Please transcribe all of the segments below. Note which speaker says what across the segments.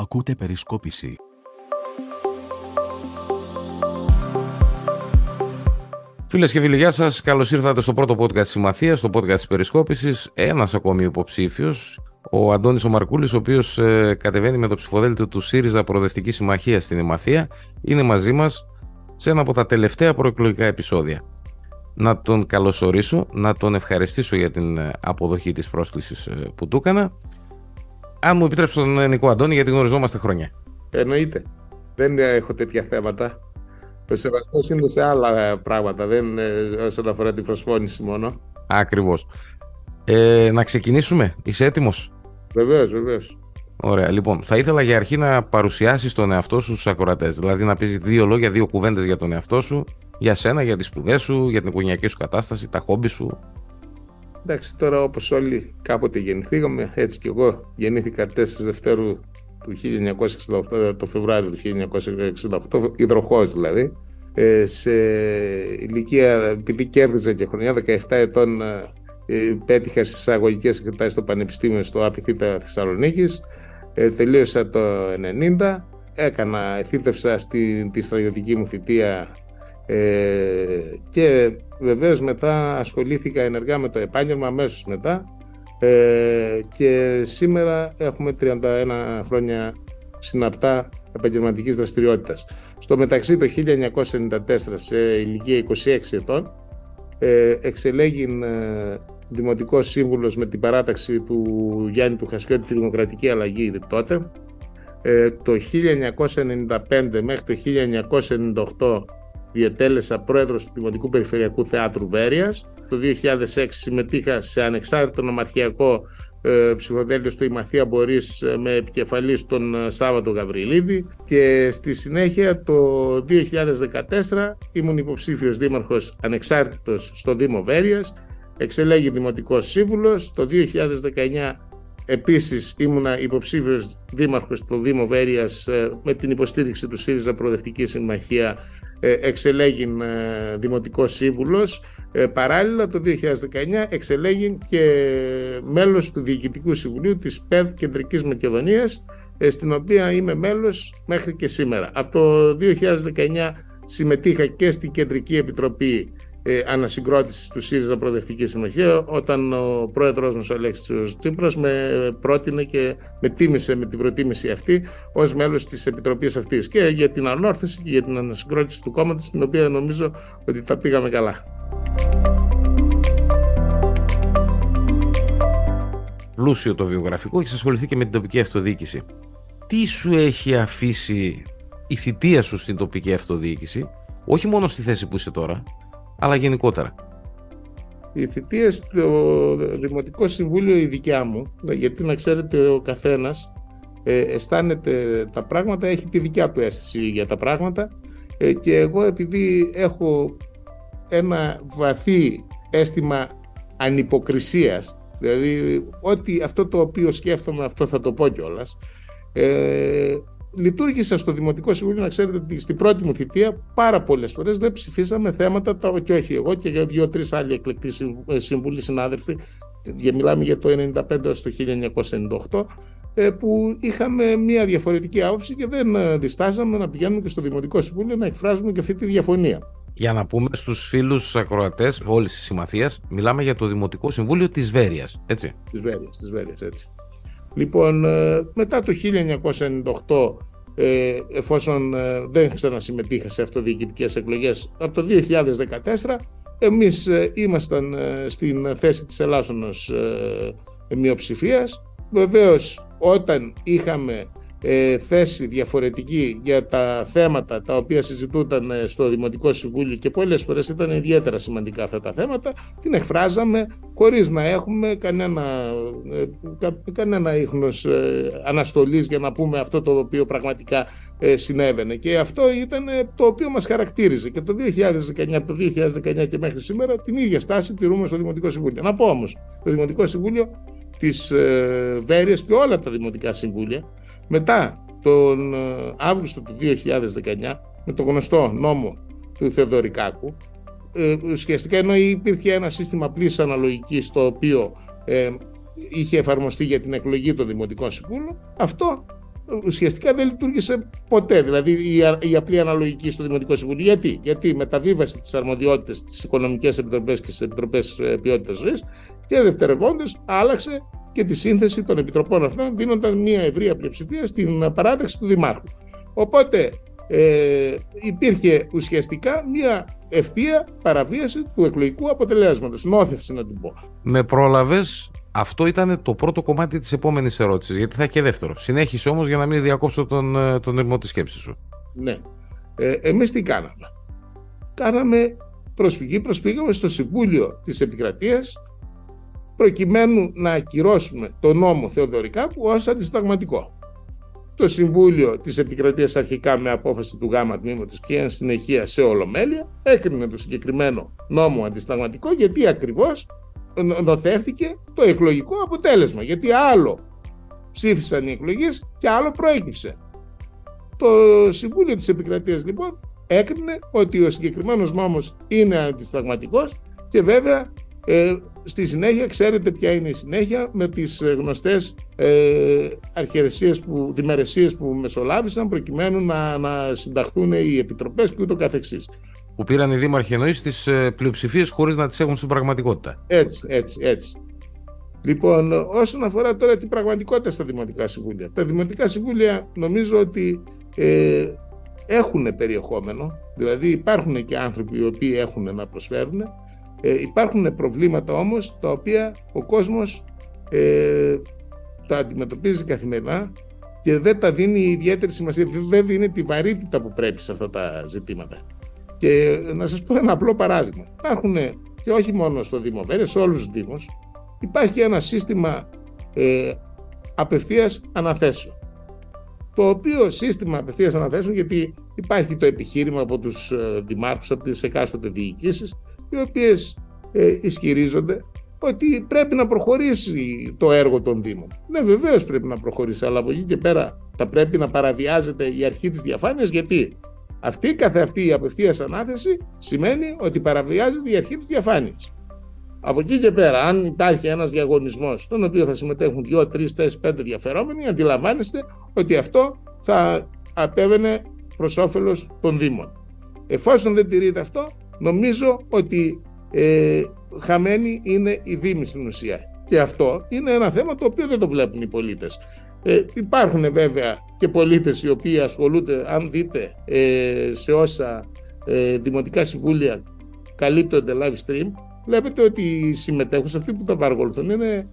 Speaker 1: Ακούτε περισκόπηση.
Speaker 2: Φίλες και φίλοι, γεια σας. Καλώς ήρθατε στο πρώτο podcast της Συμμαθίας, στο podcast της Περισκόπησης. Ένας ακόμη υποψήφιος, ο Αντώνης ο Μαρκούλης, ο οποίος ε, κατεβαίνει με το ψηφοδέλτιο του ΣΥΡΙΖΑ Προοδευτικής Συμμαχίας στην Ημαθία, είναι μαζί μας σε ένα από τα τελευταία προεκλογικά επεισόδια. Να τον καλωσορίσω, να τον ευχαριστήσω για την ε, αποδοχή της πρόσκλησης ε, που του έκανα. Αν μου επιτρέψεις τον Νικό Αντώνη, γιατί γνωριζόμαστε χρόνια.
Speaker 3: Εννοείται. Δεν έχω τέτοια θέματα. Ο σεβασμός είναι σε άλλα πράγματα, δεν όσον αφορά την προσφώνηση μόνο.
Speaker 2: Ακριβώς. Ε, να ξεκινήσουμε. Είσαι έτοιμος;
Speaker 3: Βεβαίως, βεβαίως.
Speaker 2: Ωραία. Λοιπόν, θα ήθελα για αρχή να παρουσιάσεις τον εαυτό σου στους ακροατές. Δηλαδή να πεις δύο λόγια, δύο κουβέντες για τον εαυτό σου, για σένα, για τις σπουδές σου, για την οικογενειακή σου κατάσταση, τα χόμπι σου.
Speaker 3: Εντάξει, τώρα όπως όλοι κάποτε γεννηθήκαμε, έτσι κι εγώ γεννήθηκα 4 Δευτέρου του 1968, το Φεβρουάριο του 1968, υδροχός δηλαδή. Ε, σε ηλικία, επειδή κέρδιζα και χρονιά, 17 ετών ε, πέτυχα στις αγωγικές εξετάσεις στο Πανεπιστήμιο στο ΑΠΙΘΙΤΑ Θεσσαλονίκης. Ε, τελείωσα το 90, έκανα, εθήθευσα στη, τη στρατιωτική μου θητεία ε, και βεβαίως μετά ασχολήθηκα ενεργά με το επάγγελμα αμέσως μετά ε, και σήμερα έχουμε 31 χρόνια συναπτά επαγγελματικής δραστηριότητας. Στο μεταξύ το 1994 σε ηλικία 26 ετών ε, εξελέγει ε, δημοτικός σύμβουλος με την παράταξη του Γιάννη του Χασιώτη τη Δημοκρατική Αλλαγή τότε. Ε, το 1995 μέχρι το 1998 διετέλεσα πρόεδρος του Δημοτικού Περιφερειακού Θεάτρου Βέρειας. Το 2006 συμμετείχα σε ανεξάρτητο νομαρχιακό ε, ψηφοδέλτιο στο Ημαθία Μπορείς ε, με επικεφαλής τον ε, Σάββατο Γαβριλίδη. Και στη συνέχεια το 2014 ήμουν υποψήφιος δήμαρχος ανεξάρτητος στο Δήμο Βέρειας. Εξελέγει δημοτικός σύμβουλος. Το 2019 Επίσης ήμουνα υποψήφιος δήμαρχος στο Δήμο Βέρειας με την υποστήριξη του ΣΥΡΙΖΑ Προοδευτικής Συμμαχία εξελέγει δημοτικός σύμβουλος ε, παράλληλα το 2019 εξελέγει και μέλος του Διοικητικού Συμβουλίου της ΠΕΔ Κεντρικής Μακεδονίας ε, στην οποία είμαι μέλος μέχρι και σήμερα. Από το 2019 συμμετείχα και στην Κεντρική Επιτροπή ε, ανασυγκρότησης του ΣΥΡΙΖΑ Προοδευτική Συμμαχία όταν ο πρόεδρος μας ο Αλέξης Τσίπρας με πρότεινε και με τίμησε με την προτίμηση αυτή ως μέλος της Επιτροπής αυτής και για την ανόρθωση και για την ανασυγκρότηση του κόμματος την οποία νομίζω ότι τα πήγαμε καλά.
Speaker 2: πλούσιο το βιογραφικό και ασχοληθεί και με την τοπική αυτοδιοίκηση. Τι σου έχει αφήσει η θητεία σου στην τοπική αυτοδιοίκηση, όχι μόνο στη θέση που είσαι τώρα, αλλά γενικότερα.
Speaker 3: Η θητεία στο Δημοτικό Συμβούλιο η δικιά μου, γιατί να ξέρετε ο καθένας ε, αισθάνεται τα πράγματα, έχει τη δικιά του αίσθηση για τα πράγματα ε, και εγώ επειδή έχω ένα βαθύ αίσθημα ανυποκρισίας Δηλαδή, ότι αυτό το οποίο σκέφτομαι, αυτό θα το πω κιόλας. Ε, λειτουργήσα στο Δημοτικό Συμβούλιο, να ξέρετε ότι στην πρώτη μου θητεία πάρα πολλές φορές δεν ψηφίσαμε θέματα, τα, και όχι εγώ και για δύο-τρει άλλοι εκλεκτοί ε, συμβούλοι συνάδελφοι, μιλάμε για το 1995 έως το 1998, ε, που είχαμε μια διαφορετική άποψη και δεν ε, διστάζαμε να πηγαίνουμε και στο Δημοτικό Συμβούλιο να εκφράζουμε και αυτή τη διαφωνία.
Speaker 2: Για να πούμε στους φίλους ακροατές όλης της συμμαθίας, μιλάμε για το Δημοτικό Συμβούλιο της Βέρειας, έτσι.
Speaker 3: Της Βέρειας, της Βέρειας, έτσι. Λοιπόν, ε, μετά το 1998, ε, εφόσον ε, δεν ξανασυμμετείχα σε αυτοδιοικητικές εκλογές, από το 2014, εμείς ήμασταν στην θέση της Ελλάσσονος μειοψηφίας. Βεβαίως, όταν είχαμε ε, θέση διαφορετική για τα θέματα τα οποία συζητούνταν ε, στο Δημοτικό Συμβούλιο και πολλές φορές ήταν ιδιαίτερα σημαντικά αυτά τα θέματα, την εκφράζαμε χωρίς να έχουμε κανένα, ε, κανένα ίχνος αναστολής για να πούμε αυτό το οποίο πραγματικά συνέβαινε. Και αυτό ήταν το οποίο μας χαρακτήριζε. Και το 2019, από το 2019 και μέχρι σήμερα την ίδια στάση τηρούμε στο Δημοτικό Συμβούλιο. Να πω όμως, το Δημοτικό Συμβούλιο της Βέρειας και όλα τα Δημοτικά Συμβούλια μετά τον ε, Αύγουστο του 2019, με το γνωστό νόμο του Θεοδωρικάκου, ε, ουσιαστικά ενώ υπήρχε ένα σύστημα απλής αναλογικής το οποίο ε, είχε εφαρμοστεί για την εκλογή των Δημοτικών Συμβούλων, αυτό ουσιαστικά δεν λειτουργήσε ποτέ. Δηλαδή η, η απλή αναλογική στο Δημοτικό Συμβούλιο. Γιατί, Γιατί η μεταβίβαση της αρμοδιότητας στις οικονομικές επιτροπές και στις επιτροπές ε, ποιότητας ζωής και δευτερευόντως άλλαξε και τη σύνθεση των επιτροπών αυτών, δίνονταν μια ευρεία πλειοψηφία στην παράταξη του Δημάρχου. Οπότε ε, υπήρχε ουσιαστικά μια ευθεία παραβίαση του εκλογικού αποτελέσματος. Νόθευση να την πω.
Speaker 2: Με πρόλαβες αυτό ήταν το πρώτο κομμάτι της επόμενης ερώτησης, γιατί θα και δεύτερο. Συνέχισε όμως για να μην διακόψω τον, ε, τον ερμό της σκέψης σου.
Speaker 3: Ναι. Ε, Εμείς τι κάναμε; Κάναμε προσφυγή, προσφύγαμε στο Συμβούλιο της Επικρατείας προκειμένου να ακυρώσουμε το νόμο Θεοδωρικά που ως αντισταγματικό. Το Συμβούλιο της Επικρατείας αρχικά με απόφαση του ΓΑΜΑ τμήματος και εν συνεχεία σε ολομέλεια έκρινε το συγκεκριμένο νόμο αντισταγματικό γιατί ακριβώς νοθεύτηκε το εκλογικό αποτέλεσμα. Γιατί άλλο ψήφισαν οι εκλογές και άλλο προέκυψε. Το Συμβούλιο της Επικρατείας λοιπόν έκρινε ότι ο συγκεκριμένος νόμος είναι αντισταγματικός και βέβαια ε, στη συνέχεια ξέρετε ποια είναι η συνέχεια με τις γνωστές ε, αρχαιρεσίες που, διμερεσίες που μεσολάβησαν προκειμένου να, να συνταχθούν οι επιτροπές και ούτω καθεξής
Speaker 2: που πήραν οι δήμαρχοι εννοείς τις ε, πλειοψηφίες χωρίς να τις έχουν στην πραγματικότητα.
Speaker 3: Έτσι, έτσι, έτσι. Λοιπόν, όσον αφορά τώρα την πραγματικότητα στα δημοτικά συμβούλια. Τα δημοτικά συμβούλια νομίζω ότι ε, έχουν περιεχόμενο, δηλαδή υπάρχουν και άνθρωποι οι οποίοι έχουν να προσφέρουν. Ε, υπάρχουν προβλήματα όμως τα οποία ο κόσμος ε, τα αντιμετωπίζει καθημερινά και δεν τα δίνει ιδιαίτερη σημασία, δεν δίνει τη βαρύτητα που πρέπει σε αυτά τα ζητήματα. Και να σας πω ένα απλό παράδειγμα. Υπάρχουν και όχι μόνο στο Δήμο Βέρες, σε όλους τους Δήμους, υπάρχει ένα σύστημα ε, απευθείας αναθέσεων. Το οποίο σύστημα απευθείας αναθέσεων, γιατί υπάρχει το επιχείρημα από τους ε, δημάρχους, από τις εκάστοτε διοικήσεις, οι οποίες ε, ισχυρίζονται ότι πρέπει να προχωρήσει το έργο των Δήμων. Ναι, βεβαίως πρέπει να προχωρήσει, αλλά από εκεί και πέρα θα πρέπει να παραβιάζεται η αρχή της διαφάνειας, γιατί αυτή καθ' αυτή η απευθείας ανάθεση σημαίνει ότι παραβιάζεται η αρχή της διαφάνειας. Από εκεί και πέρα, αν υπάρχει ένας διαγωνισμός στον οποίο θα συμμετέχουν 2, 3, 4, 5 διαφερόμενοι, αντιλαμβάνεστε ότι αυτό θα απέβαινε προς όφελος των Δήμων. Εφόσον δεν τηρείται αυτό, νομίζω ότι ε, χαμένη είναι η Δήμη στην ουσία. Και αυτό είναι ένα θέμα το οποίο δεν το βλέπουν οι πολίτες. Ε, υπάρχουν βέβαια και πολίτες οι οποίοι ασχολούνται, αν δείτε ε, σε όσα ε, δημοτικά συμβούλια καλύπτονται live stream, βλέπετε ότι οι συμμετέχουν αυτοί που τα παρακολουθούν είναι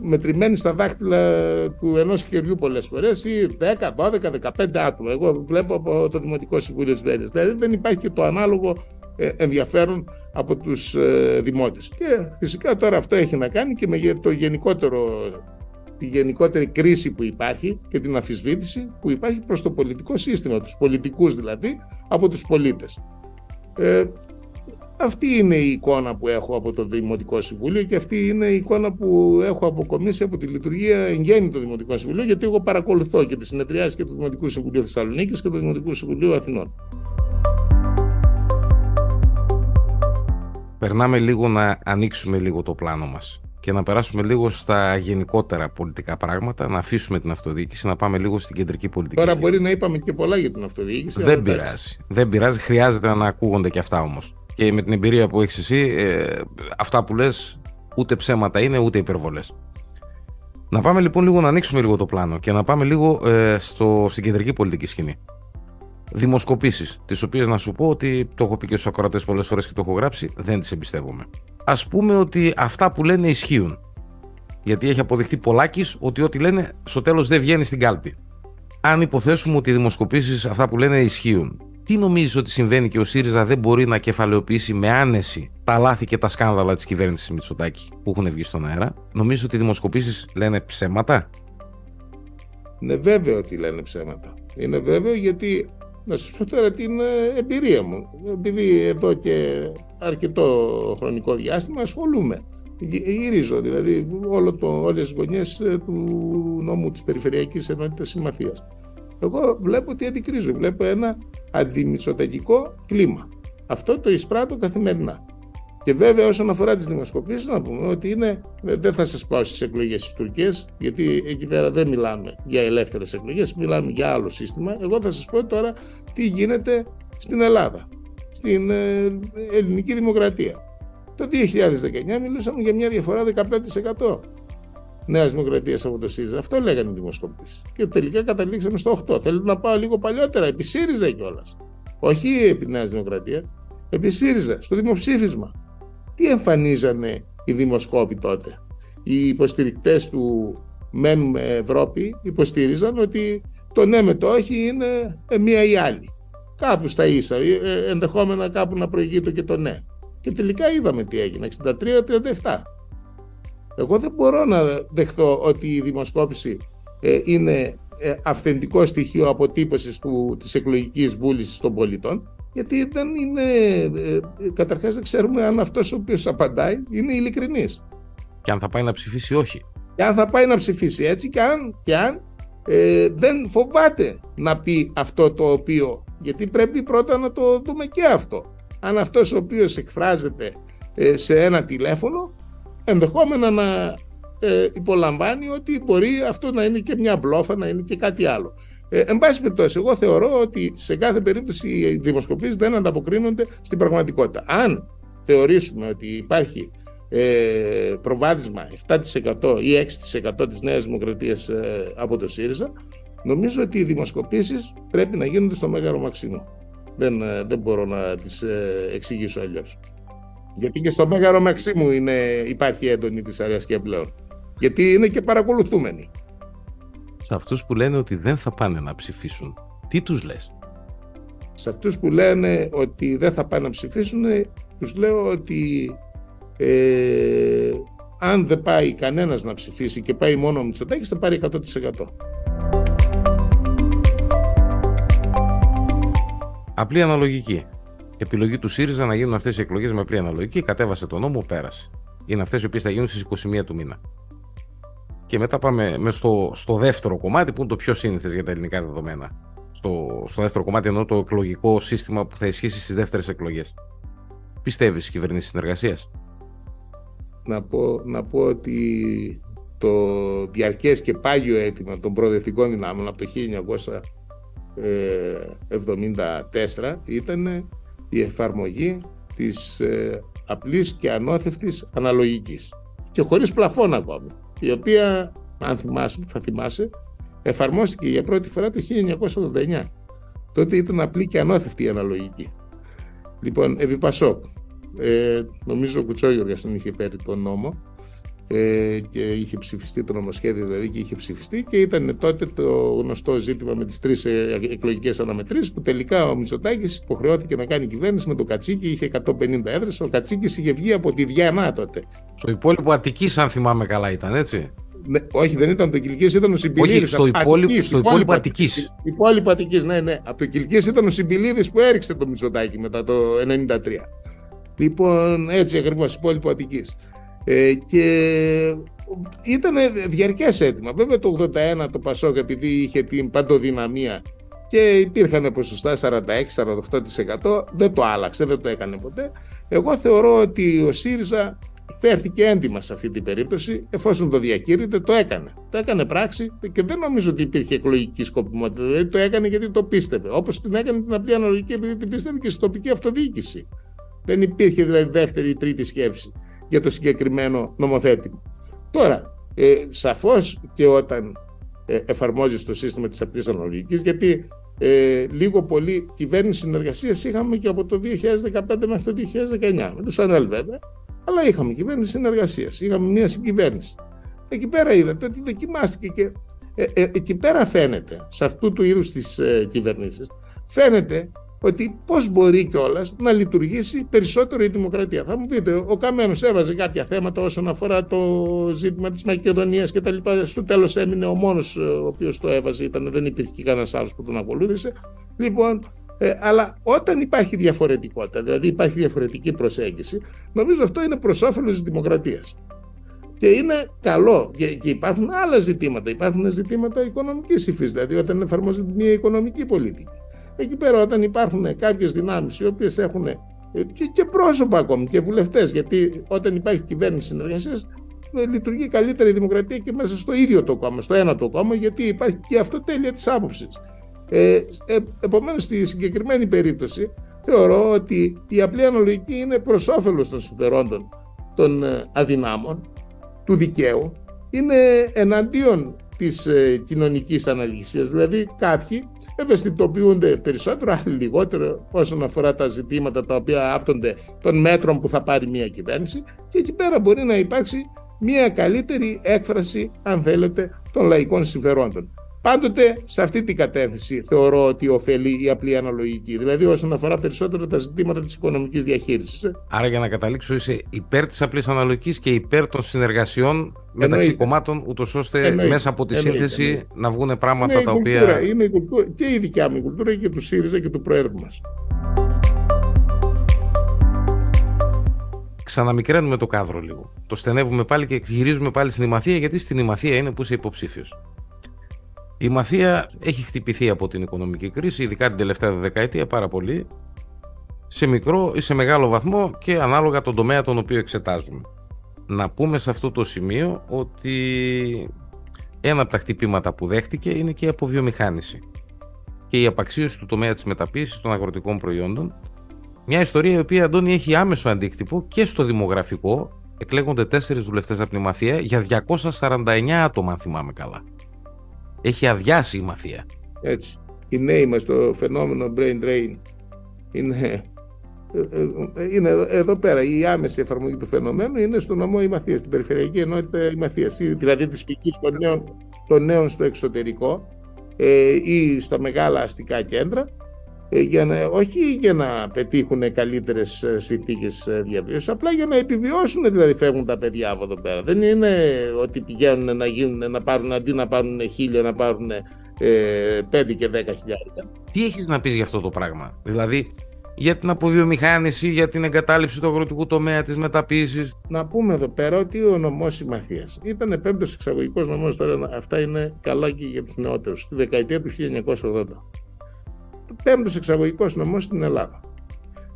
Speaker 3: μετρημένοι στα δάχτυλα του ενός χεριού πολλές φορές ή 10, 12, 15 άτομα. Εγώ βλέπω από το Δημοτικό Συμβούλιο της Βέρεια. Δηλαδή δεν υπάρχει και το ανάλογο ε, ενδιαφέρον από τους ε, δημότες. Και φυσικά τώρα αυτό έχει να κάνει και με το γενικότερο τη γενικότερη κρίση που υπάρχει και την αφισβήτηση που υπάρχει προς το πολιτικό σύστημα, τους πολιτικούς δηλαδή, από τους πολίτες. Ε, αυτή είναι η εικόνα που έχω από το Δημοτικό Συμβούλιο και αυτή είναι η εικόνα που έχω αποκομίσει από τη λειτουργία εν γέννη του Δημοτικού Συμβουλίου, γιατί εγώ παρακολουθώ και τις συνεδριάσεις και του Δημοτικού Συμβουλίου Θεσσαλονίκης και του Δημοτικού Συμβουλίου Αθηνών.
Speaker 2: Περνάμε λίγο να ανοίξουμε λίγο το πλάνο μας και να περάσουμε λίγο στα γενικότερα πολιτικά πράγματα, να αφήσουμε την αυτοδιοίκηση, να πάμε λίγο στην κεντρική πολιτική.
Speaker 3: Τώρα μπορεί να είπαμε και πολλά για την αυτοδιοίκηση.
Speaker 2: Δεν πειράζει. Δεν πειράζει. Χρειάζεται να ακούγονται και αυτά όμως. Και με την εμπειρία που έχεις εσύ, ε, αυτά που λες ούτε ψέματα είναι ούτε υπερβολές. Να πάμε λοιπόν λίγο να ανοίξουμε λίγο το πλάνο και να πάμε λίγο ε, στο, στην κεντρική πολιτική σκηνή. Δημοσκοπήσεις, τις οποίες να σου πω ότι το έχω πει και στους ακροατές πολλές φορές και το έχω γράψει, δεν τις εμπιστεύομαι ας πούμε ότι αυτά που λένε ισχύουν. Γιατί έχει αποδειχτεί πολλάκις ότι ό,τι λένε στο τέλος δεν βγαίνει στην κάλπη. Αν υποθέσουμε ότι οι δημοσκοπήσεις αυτά που λένε ισχύουν, τι νομίζεις ότι συμβαίνει και ο ΣΥΡΙΖΑ δεν μπορεί να κεφαλαιοποιήσει με άνεση τα λάθη και τα σκάνδαλα της κυβέρνησης Μητσοτάκη που έχουν βγει στον αέρα; Νομίζεις ότι οι δημοσκοπήσεις λένε ψέματα;
Speaker 3: Είναι βέβαιο ότι λένε ψέματα. Είναι βέβαιο γιατί να σας πω τώρα την ε, εμπειρία μου. Επειδή εδώ και αρκετό χρονικό διάστημα ασχολούμαι. Γυρίζω δηλαδή όλο το, όλες τις γωνιές ε, του νόμου της Περιφερειακής Ενότητας Συμμαθίας. Εγώ βλέπω ότι αντικρίζω, βλέπω ένα αντιμισοταγικό κλίμα. Αυτό το εισπράττω καθημερινά. Και βέβαια όσον αφορά τις δημοσκοπήσεις να πούμε ότι είναι, δεν θα σας πάω στις εκλογές της Τουρκίας γιατί εκεί πέρα δεν μιλάμε για ελεύθερες εκλογές, μιλάμε για άλλο σύστημα. Εγώ θα σας πω τώρα τι γίνεται στην Ελλάδα, στην ε, ελληνική δημοκρατία. Το 2019 μιλούσαμε για μια διαφορά 15% Νέας Δημοκρατίας από το ΣΥΡΙΖΑ. Αυτό λέγανε οι δημοσκοπήσεις. Και τελικά καταλήξαμε στο 8. Θέλω να πάω λίγο παλιότερα, επί ΣΥΡΙΖΑ κιόλας. Όχι επί Νέα Δημοκρατία, επί ΣΥΡΙΖΑ, στο δημοψήφισμα. Τι εμφανίζανε οι δημοσκόποι τότε; Οι υποστηρικτές του Μένουμε Ευρώπη υποστήριζαν ότι το ναι με το όχι είναι μία ή άλλη. Κάπους στα ίσα, ε, ε, ενδεχόμενα κάπου να προηγείται και το ναι. Και τελικά είδαμε τι έγινε, 63-37. Εγώ δεν μπορώ να δεχθώ ότι η δημοσκόπηση ε, είναι ε, αυθεντικό στοιχείο αποτύπωσης του, της εκλογικής βούλησης των πολιτών γιατί δεν είναι, ε, καταρχάς δεν ξέρουμε αν αυτός ο οποίος απαντάει είναι ειλικρινής.
Speaker 2: Και αν θα πάει να ψηφίσει όχι.
Speaker 3: Και αν θα πάει να ψηφίσει έτσι και αν, και αν ε, δεν φοβάται να πει αυτό το οποίο, γιατί πρέπει πρώτα να το δούμε και αυτό. Αν αυτός ο οποίος εκφράζεται σε ένα τηλέφωνο ενδεχόμενα να ε, υπολαμβάνει ότι μπορεί αυτό να είναι και μια μπλόφα, να είναι και κάτι άλλο. Ε, εν πάση περιπτώσει, εγώ θεωρώ ότι σε κάθε περίπτωση οι δημοσκοπήσεις δεν ανταποκρίνονται στην πραγματικότητα. Αν θεωρήσουμε ότι υπάρχει ε, προβάδισμα 7% ή 6% της Νέας Δημοκρατίας ε, από το ΣΥΡΙΖΑ, νομίζω ότι οι δημοσκοπήσεις πρέπει να γίνονται στο μέγαρο μαξίμου. Δεν, ε, δεν μπορώ να τις ε, εξηγήσω αλλιώς. Γιατί και στο Μέγαρο Μαξίμου είναι, υπάρχει έντονη δυσαρέσκεια πλέον. Γιατί είναι και παρακολουθούμενοι.
Speaker 2: Σε αυτούς που λένε ότι δεν θα πάνε να ψηφίσουν, τι τους λες;
Speaker 3: Σε αυτούς που λένε ότι δεν θα πάνε να ψηφίσουν, τους λέω ότι ε, αν δεν πάει κανένας να ψηφίσει και πάει μόνο ο Μητσοτάκης θα πάρει 100%.
Speaker 2: Απλή αναλογική επιλογή του ΣΥΡΙΖΑ να γίνουν αυτές οι εκλογές με απλή αναλογική. Κατέβασε τον νόμο, πέρασε. Είναι αυτές οι οποίες θα γίνουν στις 21 του μήνα. Και μετά πάμε με στο, στο δεύτερο κομμάτι που είναι το πιο σύνηθες για τα ελληνικά δεδομένα. Στο, στο δεύτερο κομμάτι εννοώ το εκλογικό σύστημα που θα ισχύσει στις δεύτερες εκλογές. Πιστεύεις κυβερνήσεις συνεργασίας;
Speaker 3: Να πω, να πω ότι το διαρκές και πάγιο αίτημα των προοδευτικών δυνάμεων από το 1974 ήταν η εφαρμογή της ε, απλής και ανώθευτης αναλογικής και χωρίς πλαφόν ακόμη, η οποία, αν θυμάσαι, θα θυμάσαι, εφαρμόστηκε για πρώτη φορά το 1989. Τότε ήταν απλή και ανώθευτη η αναλογική. Λοιπόν, επί Πασόκ, ε, νομίζω ο Κουτσόγιοργας τον είχε φέρει τον νόμο, ε, και είχε ψηφιστεί το νομοσχέδιο δηλαδή και είχε ψηφιστεί και ήταν τότε το γνωστό ζήτημα με τις τρεις ε, εκλογικές αναμετρήσεις που τελικά ο Μητσοτάκης υποχρεώθηκε να κάνει κυβέρνηση με τον Κατσίκη, είχε 150 έδρες, ο Κατσίκης είχε βγει από τη Διανά τότε.
Speaker 2: Στο υπόλοιπο Αττικής αν θυμάμαι καλά ήταν έτσι;
Speaker 3: Ναι, όχι, δεν ήταν το Κιλκή, ήταν ο Συμπιλίδη.
Speaker 2: Όχι, στο υπόλοιπο, στο υπόλοιπο Αττικής.
Speaker 3: Υπόλοιπο Αττικής, ναι, ναι. Από το Κιλκή ήταν ο Συμπιλίδη που έριξε το Μητσοτάκι μετά το 1993. Λοιπόν, έτσι ακριβώς, υπόλοιπο Αττικής. Ε, και ήταν διαρκές έτοιμα. Βέβαια το 81 το Πασόκ επειδή είχε την παντοδυναμία και υπήρχαν ποσοστά 46-48% δεν το άλλαξε, δεν το έκανε ποτέ. Εγώ θεωρώ ότι ο ΣΥΡΙΖΑ φέρθηκε έντιμα σε αυτή την περίπτωση, εφόσον το διακήρυτε, το έκανε. Το έκανε πράξη και δεν νομίζω ότι υπήρχε εκλογική σκοπιμότητα. Δηλαδή το έκανε γιατί το πίστευε. Όπως την έκανε την απλή αναλογική επειδή την πίστευε και στην τοπική αυτοδιοίκηση. Δεν υπήρχε δηλαδή δεύτερη ή τρίτη σκέψη για το συγκεκριμένο νομοθέτημα. Τώρα, ε, σαφώς και όταν ε, εφαρμόζεις το σύστημα της απλής αναλογικής, γιατί ε, λίγο πολύ κυβέρνηση συνεργασίας είχαμε και από το 2015 μέχρι το 2019, με το ΑΝΕΛ βέβαια, αλλά είχαμε κυβέρνηση συνεργασίας, είχαμε μια συγκυβέρνηση. Εκεί πέρα είδατε ότι δοκιμάστηκε και ε, ε, εκεί πέρα φαίνεται, σε αυτού του είδους τις ε, κυβερνήσεις, φαίνεται ότι πώς μπορεί κιόλας να λειτουργήσει περισσότερο η δημοκρατία. Θα μου πείτε, ο Καμένος έβαζε κάποια θέματα όσον αφορά το ζήτημα της Μακεδονίας κτλ. Στο τέλος έμεινε ο μόνος ε, ο οποίος το έβαζε, ήταν, δεν υπήρχε κανένας άλλος που τον ακολούθησε. Λοιπόν, ε, αλλά όταν υπάρχει διαφορετικότητα, δηλαδή υπάρχει διαφορετική προσέγγιση, νομίζω αυτό είναι προς όφελος της δημοκρατίας. Και είναι καλό. Και, και υπάρχουν άλλα ζητήματα. Υπάρχουν ζητήματα οικονομικής υφής, δηλαδή όταν εφαρμόζεται μια οικονομική πολιτική. Εκεί πέρα όταν υπάρχουν κάποιες δυνάμεις οι οποίες έχουν Ε, και, και πρόσωπα ακόμη και βουλευτές. Γιατί όταν υπάρχει κυβέρνηση συνεργασίας, ε, λειτουργεί καλύτερη η δημοκρατία και μέσα στο ίδιο το κόμμα, στο ένα το κόμμα, γιατί υπάρχει και αυτό τέλεια της άποψης. Ε, ε, Επομένως, στη συγκεκριμένη περίπτωση, θεωρώ ότι η απλή αναλογική είναι προς όφελος των συμφερόντων των ε, αδυνάμων, του δικαίου, είναι εναντίον της ε, κοινωνικής αναλυσίας. Δηλαδή κάποιοι ευαισθητοποιούνται περισσότερο, άλλοι λιγότερο όσον αφορά τα ζητήματα τα οποία άπτονται των μέτρων που θα πάρει μια κυβέρνηση και εκεί πέρα μπορεί να υπάρξει μια καλύτερη έκφραση, αν θέλετε, των λαϊκών συμφερόντων. Πάντοτε σε αυτή την κατεύθυνση θεωρώ ότι ωφελεί η απλή αναλογική, δηλαδή όσον αφορά περισσότερο τα ζητήματα της οικονομικής διαχείρισης.
Speaker 2: Άρα, για να καταλήξω, είσαι υπέρ της απλής αναλογικής και υπέρ των συνεργασιών μεταξύ κομμάτων, ούτως ώστε μέσα από τη σύνθεση να βγουν πράγματα
Speaker 3: είναι
Speaker 2: τα
Speaker 3: οποία. Είναι η κουλτούρα και η δικιά μου η κουλτούρα και του ΣΥΡΙΖΑ και του Προέδρου μας.
Speaker 2: Ξαναμικραίνουμε το κάδρο λίγο. Το στενεύουμε πάλι και γυρίζουμε πάλι στην Ημαθία, γιατί στην Ημαθία είναι που είσαι υποψήφιος. Η Μαθία έχει χτυπηθεί από την οικονομική κρίση, ειδικά την τελευταία δεκαετία πάρα πολύ, σε μικρό ή σε μεγάλο βαθμό και ανάλογα τον τομέα τον οποίο εξετάζουμε. Να πούμε σε αυτό το σημείο ότι ένα από τα χτυπήματα που δέχτηκε είναι και η αποβιομηχάνηση και η απαξίωση του τομέα της μεταποίησης των αγροτικών προϊόντων. Μια ιστορία η οποία, Αντώνη, έχει άμεσο αντίκτυπο και στο δημογραφικό. Εκλέγονται τέσσερις δουλευτές από τη Μαθία για 249 άτομα, αν θυμάμαι καλά έχει αδειάσει η μαθία.
Speaker 3: Έτσι. Οι νέοι μας το φαινόμενο brain drain είναι, ε, ε, είναι εδώ πέρα. Η άμεση εφαρμογή του φαινομένου είναι στο νομό η μαθία, στην περιφερειακή ενότητα η μαθία. Δηλαδή της πηγή των νέων, των νέων στο εξωτερικό ε, ή στα μεγάλα αστικά κέντρα ε, για να, όχι για να πετύχουν καλύτερες συνθήκες διαβίωσης, απλά για να επιβιώσουν, δηλαδή φεύγουν τα παιδιά από εδώ πέρα. Δεν είναι ότι πηγαίνουν να, γίνουν, να πάρουν αντί να πάρουν χίλια, να πάρουν ε, 5 και 10 χιλιάδε.
Speaker 2: Τι έχεις να πεις για αυτό το πράγμα, Δηλαδή για την αποβιομηχάνηση, για την εγκατάλειψη του αγροτικού τομέα, τη μεταποίηση.
Speaker 3: Να πούμε εδώ πέρα ότι ο νομός Συμμαθίας ήταν πέμπτο εξαγωγικός νομός. Τώρα αυτά είναι καλά και για τους νεότερους, τη δεκαετία του 1980 πέμπτος εξαγωγικός νομός στην Ελλάδα.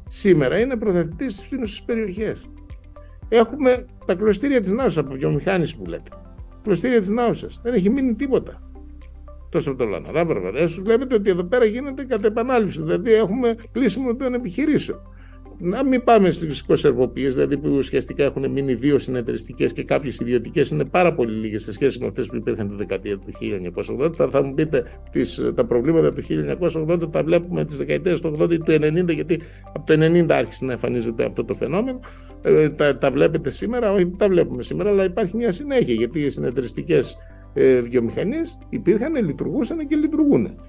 Speaker 3: Σήμερα είναι πρωταθλητής στις φθήνουσε περιοχές. Έχουμε τα κλωστήρια της Νάουσας από βιομηχάνηση που λέτε. Κλωστήρια της Νάουσας. Δεν έχει μείνει τίποτα. Τόσο από το Λαναρά, Βαρβαρέσου. Βλέπετε ότι εδώ πέρα γίνεται κατά επανάληψη. Δηλαδή έχουμε κλείσιμο των επιχειρήσεων να μην πάμε στις κονσερβοποιίε, δηλαδή που ουσιαστικά έχουν μείνει δύο συνεταιριστικές και κάποιες ιδιωτικές είναι πάρα πολύ λίγες σε σχέση με αυτές που υπήρχαν τη δεκαετία του 1980. Τώρα θα μου πείτε τις, τα προβλήματα του 1980 τα βλέπουμε τις δεκαετίες του 80 ή του 90, γιατί από το 90 άρχισε να εμφανίζεται αυτό το φαινόμενο. Ε, τα, τα βλέπετε σήμερα, όχι τα βλέπουμε σήμερα, αλλά υπάρχει μια συνέχεια γιατί οι συνεταιριστικές ε, βιομηχανίες υπήρχαν, λειτουργούσαν και λειτουργούν.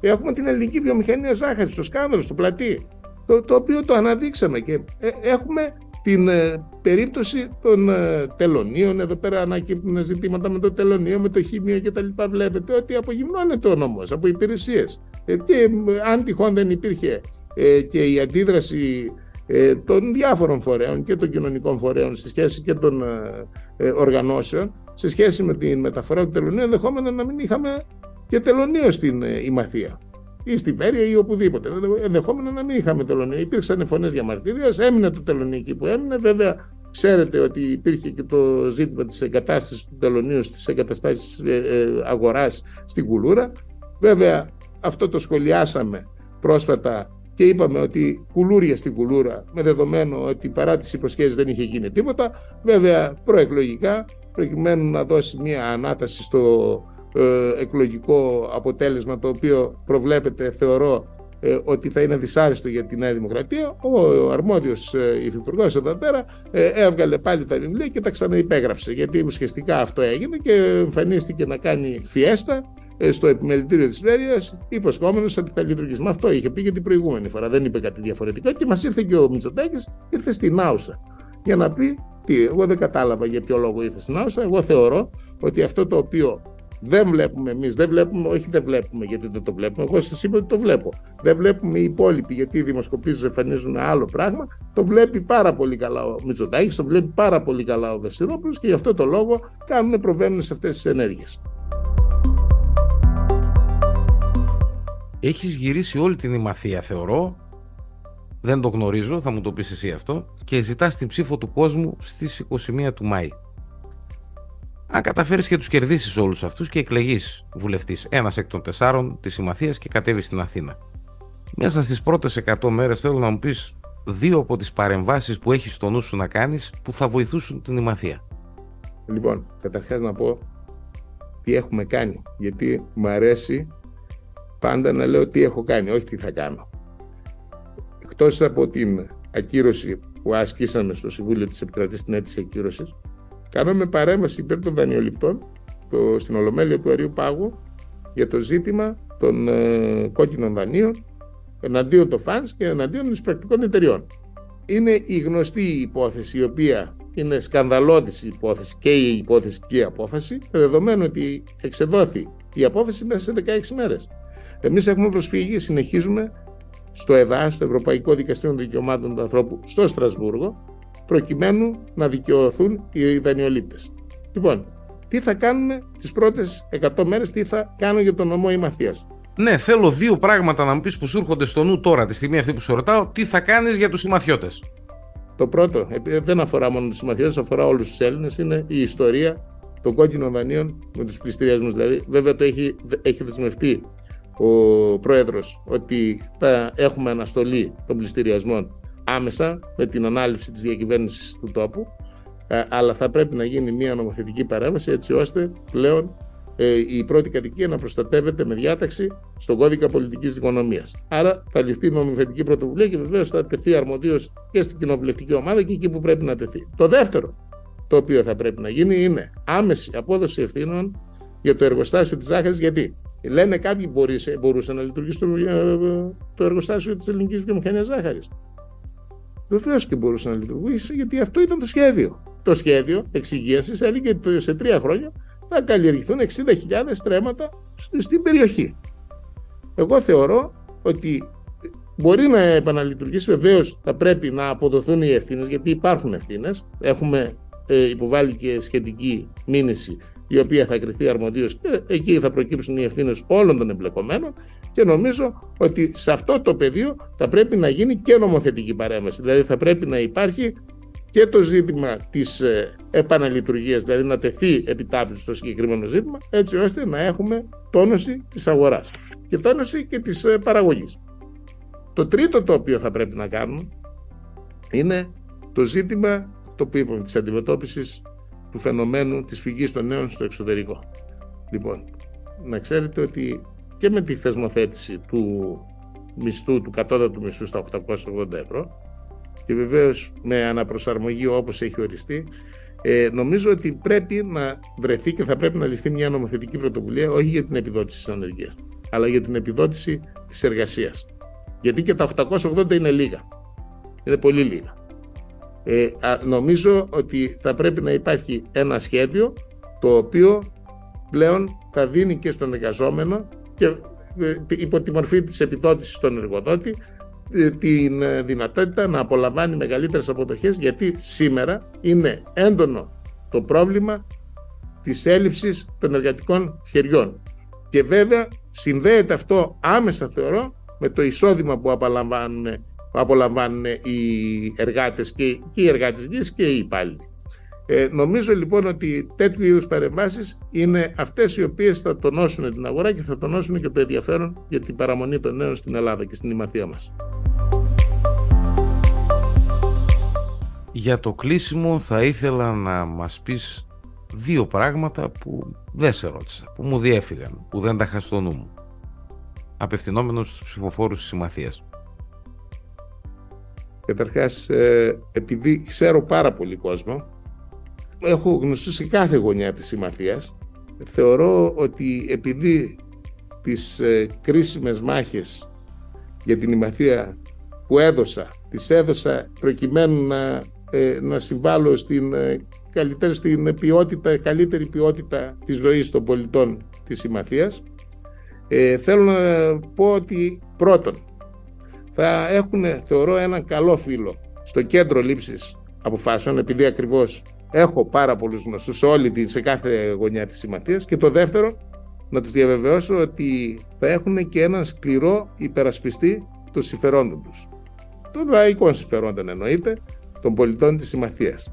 Speaker 3: Έχουμε την ελληνική βιομηχανία ζάχαρη, στο σκάνδαλο, στο πλατή το, το οποίο το αναδείξαμε και ε, έχουμε την ε, περίπτωση των ε, τελωνίων. Εδώ πέρα ανακύπτουν ζητήματα με το τελωνίο, με το χημείο κτλ. Βλέπετε ότι απογυμνώνεται ο νόμος από υπηρεσίες. και αν τυχόν δεν υπήρχε και η αντίδραση των διάφορων φορέων και των κοινωνικών φορέων σε σχέση και των οργανώσεων σε σχέση με τη μεταφορά του τελωνίου ενδεχόμενα να μην είχαμε και τελωνίο στην Ημαθία ή στη Βέρεια ή οπουδήποτε. Ενδεχόμενο να μην είχαμε τελωνίο. Υπήρξαν φωνές διαμαρτυρία, έμεινε το τελωνίο εκεί που έμεινε. Βέβαια, ξέρετε ότι υπήρχε και το ζήτημα της εγκατάστασης του τελωνίου στις εγκαταστάσεις ε, ε, αγοράς στην Κουλούρα. Βέβαια, αυτό το σχολιάσαμε πρόσφατα και είπαμε ότι κουλούρια στην κουλούρα, με δεδομένο ότι παρά τις υποσχέσεις δεν είχε γίνει τίποτα. Βέβαια, προεκλογικά, προκειμένου να δώσει μια ανάταση στο ε, εκλογικό αποτέλεσμα το οποίο προβλέπεται θεωρώ ε, ότι θα είναι δυσάρεστο για τη Νέα Δημοκρατία ο αρμόδιος ε, υφυπουργός εδώ πέρα έβγαλε πάλι τα βιβλία και τα ξαναυπέγραψε γιατί ουσιαστικά αυτό έγινε και εμφανίστηκε να κάνει φιέστα στο επιμελητήριο της Βέρειας, υποσχόμενος ότι θα λειτουργήσει. Με αυτό είχε πει και την προηγούμενη φορά. Δεν είπε κάτι διαφορετικό. Και μας ήρθε και ο Μητσοτάκης, ήρθε στην Άουσα για να πει τι. Εγώ δεν κατάλαβα για ποιο λόγο ήρθε στην Άουσα. Εγώ θεωρώ ότι αυτό το οποίο δεν βλέπουμε εμείς, δεν βλέπουμε, όχι δεν βλέπουμε γιατί δεν το βλέπουμε. Εγώ σας είπα ότι το βλέπω. Δεν βλέπουμε οι υπόλοιποι γιατί οι δημοσκοπήσεις εμφανίζουν άλλο πράγμα. Το βλέπει πάρα πολύ καλά ο Μητσοτάκης, το βλέπει πάρα πολύ καλά ο Βεσιρόπουλο και γι' αυτό το λόγο κάνουν, προβαίνουν σε αυτές τις ενέργειες.
Speaker 2: Έχεις γυρίσει όλη την ημαθία θεωρώ Δεν το γνωρίζω, θα μου το πεις εσύ αυτό, και ζητάς την ψήφο του κόσμου στις 21 του Μάη. Αν καταφέρεις και τους κερδίσεις όλους αυτούς και εκλεγείς βουλευτής, ένας εκ των τεσσάρων της Συμμαθίας και κατέβεις στην Αθήνα. Μέσα στις πρώτες 100 μέρες θέλω να μου πεις δύο από τις παρεμβάσεις που έχεις στο νου σου να κάνεις που θα βοηθούσουν την Ημαθία.
Speaker 3: Λοιπόν, καταρχάς να πω τι έχουμε κάνει, γιατί μου αρέσει πάντα να λέω τι έχω κάνει, όχι τι θα κάνω. Εκτός από την ακύρωση που ασκήσαμε στο Συμβούλιο της Επικρατής στην αίτηση ακύρωσης, κάναμε παρέμβαση υπέρ των δανειοληπτών το, στην Ολομέλεια του Αρίου Πάγου για το ζήτημα των ε, κόκκινων δανείων εναντίον των φανς και εναντίον των πρακτικών εταιριών. Είναι η γνωστή υπόθεση η οποία είναι σκανδαλώδης η υπόθεση και η υπόθεση και η απόφαση δεδομένου ότι εξεδόθη η απόφαση μέσα σε 16 μέρες. Εμείς έχουμε προσφύγει, συνεχίζουμε στο ΕΔΑ, στο Ευρωπαϊκό Δικαστήριο των Δικαιωμάτων του Ανθρώπου, στο Στρασβούργο, προκειμένου να δικαιωθούν οι δανειολήπτες. Λοιπόν, τι θα κάνουμε τις πρώτες 100 μέρες, τι θα κάνουν για τον νομό Ημαθίας.
Speaker 2: Ναι, θέλω δύο πράγματα να μου πεις που σου έρχονται στο νου τώρα, τη στιγμή αυτή που σου ρωτάω, τι θα κάνεις για τους συμμαθιώτες;
Speaker 3: Το πρώτο, δεν αφορά μόνο τους συμμαθιώτες, αφορά όλους τους Έλληνες, είναι η ιστορία των κόκκινων δανείων με τους πληστηριασμούς. Δηλαδή, βέβαια το έχει, έχει δεσμευτεί ο πρόεδρος ότι θα έχουμε αναστολή των πληστηριασμών άμεσα με την ανάληψη της διακυβέρνησης του τόπου ε, αλλά θα πρέπει να γίνει μια νομοθετική παρέμβαση έτσι ώστε πλέον ε, η πρώτη κατοικία να προστατεύεται με διάταξη στον κώδικα πολιτικής οικονομία. Άρα θα ληφθεί νομοθετική πρωτοβουλία και βεβαίως θα τεθεί αρμοδίως και στην κοινοβουλευτική ομάδα και εκεί που πρέπει να τεθεί. Το δεύτερο το οποίο θα πρέπει να γίνει είναι άμεση απόδοση ευθύνων για το εργοστάσιο της ζάχαρη. Γιατί λένε κάποιοι μπορούσε, μπορούσε να λειτουργήσει το, ε, το εργοστάσιο της ελληνικής βιομηχανίας ζάχαρη. Βεβαίως και μπορούσε να λειτουργήσει γιατί αυτό ήταν το σχέδιο. Το σχέδιο εξυγίανση έλεγε ότι σε τρία χρόνια θα καλλιεργηθούν 60.000 στρέμματα στην περιοχή. Εγώ θεωρώ ότι μπορεί να επαναλειτουργήσει, βεβαίως θα πρέπει να αποδοθούν οι ευθύνες, γιατί υπάρχουν ευθύνες. Έχουμε ε, υποβάλει και σχετική μήνυση η οποία θα κριθεί αρμοδίως και εκεί θα προκύψουν οι ευθύνες όλων των εμπλεκομένων και νομίζω ότι σε αυτό το πεδίο θα πρέπει να γίνει και νομοθετική παρέμβαση. Δηλαδή θα πρέπει να υπάρχει και το ζήτημα της ε, επαναλειτουργίας, δηλαδή να τεθεί επιτάπητος στο συγκεκριμένο ζήτημα, έτσι ώστε να έχουμε τόνωση της αγοράς και τόνωση και της ε, παραγωγής. Το τρίτο το οποίο θα πρέπει να κάνουμε είναι το ζήτημα το οποίο είπαμε της αντιμετώπισης του φαινομένου της φυγής των νέων στο εξωτερικό. Λοιπόν, να ξέρετε ότι και με τη θεσμοθέτηση του μισθού, του κατώτατου μισθού στα 880 ευρώ, και βεβαίως με αναπροσαρμογή όπως έχει οριστεί, ε, νομίζω ότι πρέπει να βρεθεί και θα πρέπει να ληφθεί μια νομοθετική πρωτοβουλία όχι για την επιδότηση της ανεργίας, αλλά για την επιδότηση της εργασίας. Γιατί και τα 880 είναι λίγα. Είναι πολύ λίγα. Ε, νομίζω ότι θα πρέπει να υπάρχει ένα σχέδιο το οποίο πλέον θα δίνει και στον εργαζόμενο και ε, υπό τη μορφή της επιδότησης στον εργοδότη ε, την ε, δυνατότητα να απολαμβάνει μεγαλύτερες αποδοχές γιατί σήμερα είναι έντονο το πρόβλημα της έλλειψης των εργατικών χεριών. Και βέβαια συνδέεται αυτό άμεσα θεωρώ με το εισόδημα που απολαμβάνουν, που απολαμβάνουν οι εργάτες και, και οι εργάτες γης και οι υπάλληλοι. Ε, νομίζω λοιπόν ότι τέτοιου είδους παρεμβάσεις είναι αυτές οι οποίες θα τονώσουν την αγορά και θα τονώσουν και το ενδιαφέρον για την παραμονή των νέων στην Ελλάδα και στην ημαθία μας.
Speaker 2: Για το κλείσιμο θα ήθελα να μας πεις δύο πράγματα που δεν σε ρώτησα, που μου διέφυγαν, που δεν τα είχα στο νου μου. Απευθυνόμενος στους ψηφοφόρους της Συμμαθίας.
Speaker 3: Καταρχάς, ε, επειδή ξέρω πάρα πολύ κόσμο, έχω γνωστούς σε κάθε γωνιά της Συμμαθίας, θεωρώ ότι επειδή τις ε, κρίσιμες μάχες για την Ημαθία που έδωσα, τις έδωσα προκειμένου να ε, να συμβάλλω στην, ε, καλύτερη, στην ποιότητα, καλύτερη ποιότητα της ζωής των πολιτών της Συμμαθίας. Ε, θέλω να πω ότι πρώτον θα έχουν θεωρώ έναν καλό φίλο στο κέντρο λήψης αποφάσεων επειδή ακριβώς έχω πάρα πολλούς γνωστούς σε, όλη, σε κάθε γωνιά της Συμμαθίας και το δεύτερο να τους διαβεβαιώσω ότι θα έχουν και έναν σκληρό υπερασπιστή των συμφερόντων τους. των λαϊκών συμφερόντων εννοείται, των πολιτών της Συμμαθίας.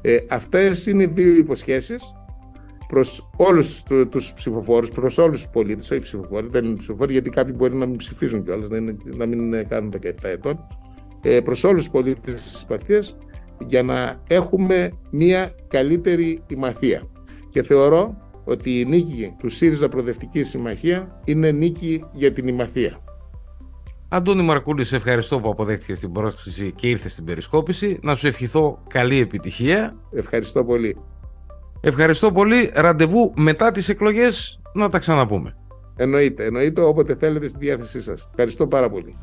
Speaker 3: Ε, αυτές είναι οι δύο υποσχέσεις προς όλους τους ψηφοφόρους, προς όλους τους πολίτες, όχι ψηφοφόροι, δεν είναι ψηφοφόροι γιατί κάποιοι μπορεί να μην ψηφίζουν κιόλας, να, είναι, να μην κάνουν 17 ετών, ε, προς όλους τους πολίτες της Συμμαθίας για να έχουμε μια καλύτερη ημαθία. Και θεωρώ ότι η νίκη του ΣΥΡΙΖΑ Προοδευτικής Συμμαχίας είναι νίκη για την ημαθία.
Speaker 2: Αντώνη Μαρκούλη, σε ευχαριστώ που αποδέχτηκες την πρόσκληση και ήρθες στην περισκόπηση. Να σου ευχηθώ καλή επιτυχία.
Speaker 3: Ευχαριστώ πολύ.
Speaker 2: Ευχαριστώ πολύ. Ραντεβού μετά τις εκλογές να τα ξαναπούμε.
Speaker 3: Εννοείται, εννοείται όποτε θέλετε στη διάθεσή σας. Ευχαριστώ πάρα πολύ.